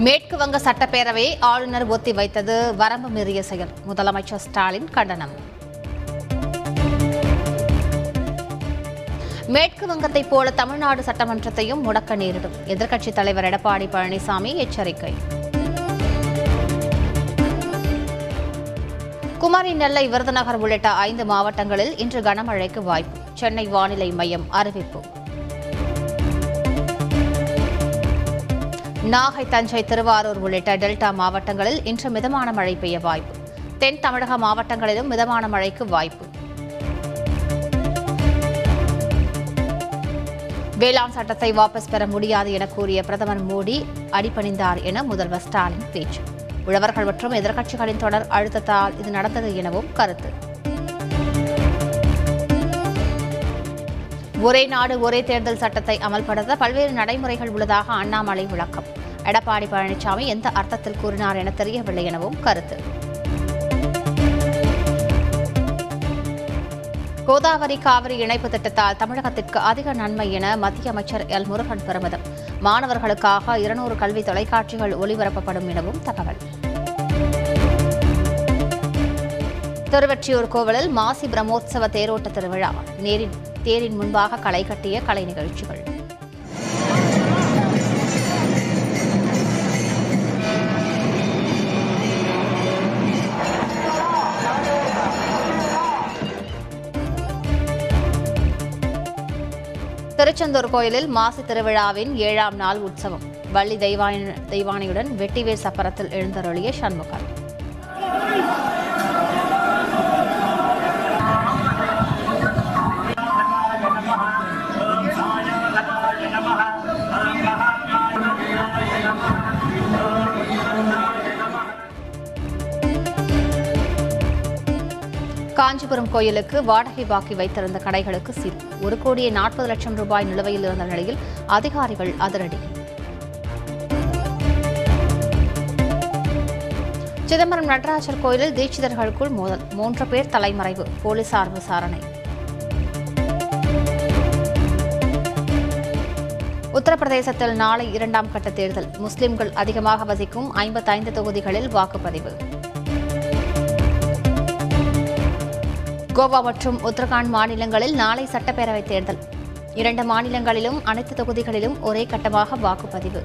மேற்கு வங்க சட்டப்பேரவையை ஆளுநர் ஒத்தி வைத்தது வரம்பு மீறிய செயல். முதலமைச்சர் ஸ்டாலின் கண்டனம். மேற்கு வங்கத்தைப் போல தமிழ்நாடு சட்டமன்றத்தையும் முடக்க நேரிடும். எதிர்க்கட்சித் தலைவர் எடப்பாடி பழனிசாமி எச்சரிக்கை. குமரி நெல்லை விருதுநகர் உள்ளிட்ட ஐந்து மாவட்டங்களில் இன்று கனமழைக்கு வாய்ப்பு. சென்னை வானிலை மையம் அறிவிப்பு. நாகை தஞ்சை திருவாரூர் உள்ளிட்ட டெல்டா மாவட்டங்களில் இன்று மிதமான மழை பெய்ய வாய்ப்பு. தென் தமிழக மாவட்டங்களிலும் மிதமான மழைக்கு வாய்ப்பு. வேளாண் சட்டத்தை வாபஸ் பெற முடியாது என கூறிய பிரதமர் மோடி அடிபணிந்தார் என முதல்வர் ஸ்டாலின் பேச்சு. உழவர்கள் மற்றும் எதிர்க்கட்சிகளின் தொடர் அழுத்தத்தால் இது நடந்தது எனவும் கருத்து. ஒரே நாடு ஒரே தேர்தல் சட்டத்தை அமல்படுத்த பல்வேறு நடைமுறைகள் உள்ளதாக அண்ணாமலை விளக்கம். எடப்பாடி பழனிசாமி எந்த அர்த்தத்தில் கூறினார் என தெரியவில்லை எனவும் கருத்து. கோதாவரி காவிரி இணைப்பு திட்டத்தால் தமிழகத்திற்கு அதிக நன்மை என மத்திய அமைச்சர் எல். முருகன் பெருமிதம். மாணவர்களுக்காக இருநூறு கல்வி தொலைக்காட்சிகள் ஒளிபரப்பப்படும் எனவும் தகவல். திருவெற்றியூர் கோவிலில் மாசி பிரம்மோற்சவ தேரோட்ட திருவிழா. நேரின் தேரின் முன்பாக களை கட்டிய கலை நிகழ்ச்சிகள். திருச்செந்தூர் கோயிலில் மாசி திருவிழாவின் ஏழாம் நாள் உற்சவம். வள்ளி தெய்வானி தெய்வானியுடன் வெட்டிவேல் சப்பரத்தில் எழுந்தருளிய சண்முகர் காஞ்சிபுரம் கோயிலுக்கு வாடகை பாக்கி வைத்திருந்த கடைகளுக்கு சீல். ஒரு கோடியே நாற்பது லட்சம் ரூபாய் நிலுவையில் இருந்த நிலையில் அதிகாரிகள் அதிரடி. சிதம்பரம் நடராஜர் கோயிலில் தீட்சிதர்களுக்குள் மோதல். மூன்று பேர் தலைமறைவு. போலீசார் விசாரணை. உத்தரப்பிரதேசத்தில் நாளை இரண்டாம் கட்ட தேர்தல். முஸ்லிம்கள் அதிகமாக வசிக்கும் ஐம்பத்தைந்து தொகுதிகளில் வாக்குப்பதிவு. கோவா மற்றும் உத்தரகாண்ட் மாநிலங்களில் நாளை சட்டப்பேரவைத் தேர்தல். இரண்டு மாநிலங்களிலும் அனைத்து தொகுதிகளிலும் ஒரே கட்டமாக வாக்குப்பதிவு.